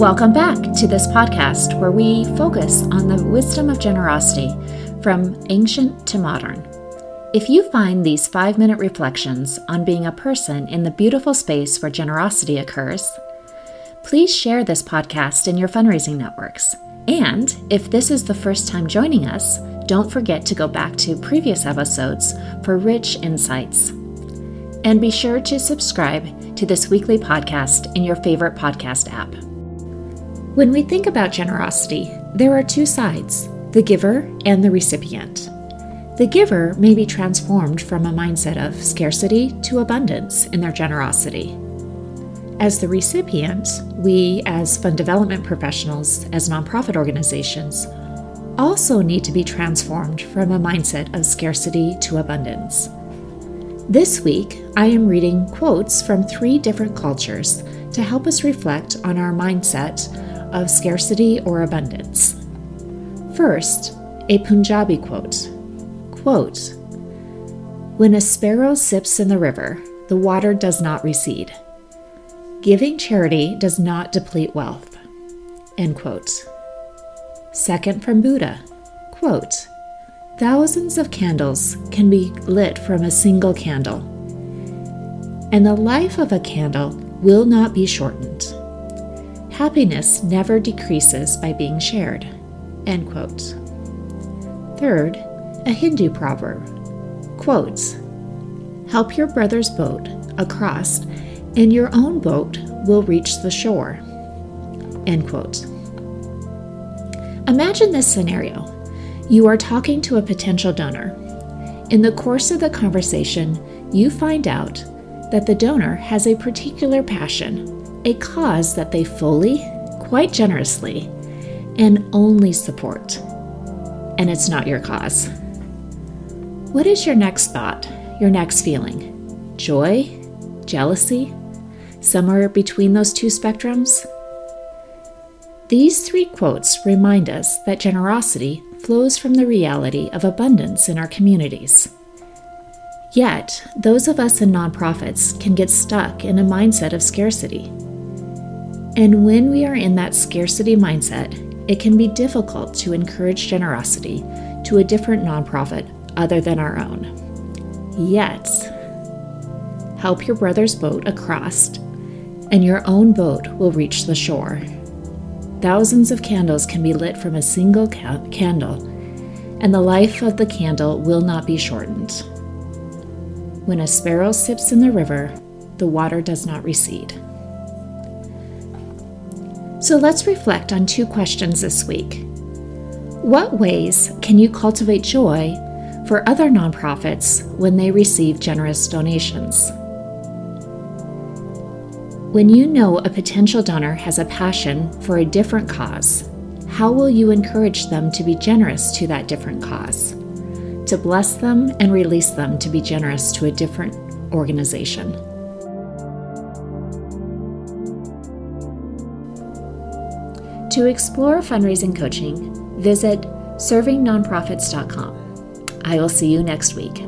Welcome back to this podcast where we focus on the wisdom of generosity from ancient to modern. If you find these five minute reflections on being a person in the beautiful space where generosity occurs, please share this podcast in your fundraising networks. And if this is the first time joining us, don't forget to go back to previous episodes for rich insights. And be sure to subscribe to this weekly podcast in your favorite podcast app. When we think about generosity, there are two sides the giver and the recipient. The giver may be transformed from a mindset of scarcity to abundance in their generosity. As the recipient, we, as fund development professionals, as nonprofit organizations, also need to be transformed from a mindset of scarcity to abundance. This week, I am reading quotes from three different cultures to help us reflect on our mindset of scarcity or abundance. First, a Punjabi quote. Quote, When a sparrow sips in the river, the water does not recede. Giving charity does not deplete wealth. End quote. Second from Buddha, quote, Thousands of candles can be lit from a single candle, and the life of a candle will not be shortened. Happiness never decreases by being shared. End quote. Third, a Hindu proverb. Quotes Help your brother's boat across and your own boat will reach the shore. End quote. Imagine this scenario. You are talking to a potential donor. In the course of the conversation, you find out that the donor has a particular passion, a cause that they fully, quite generously, and only support. And it's not your cause. What is your next thought, your next feeling? Joy? Jealousy? somewhere between those two spectrums? These three quotes remind us that generosity flows from the reality of abundance in our communities. Yet, those of us in nonprofits can get stuck in a mindset of scarcity. And when we are in that scarcity mindset, it can be difficult to encourage generosity to a different nonprofit other than our own. Yet, help your brother's boat across and your own boat will reach the shore. Thousands of candles can be lit from a single ca- candle, and the life of the candle will not be shortened. When a sparrow sips in the river, the water does not recede. So let's reflect on two questions this week. What ways can you cultivate joy for other nonprofits when they receive generous donations? When you know a potential donor has a passion for a different cause, how will you encourage them to be generous to that different cause? To bless them and release them to be generous to a different organization. To explore fundraising coaching, visit servingnonprofits.com. I will see you next week.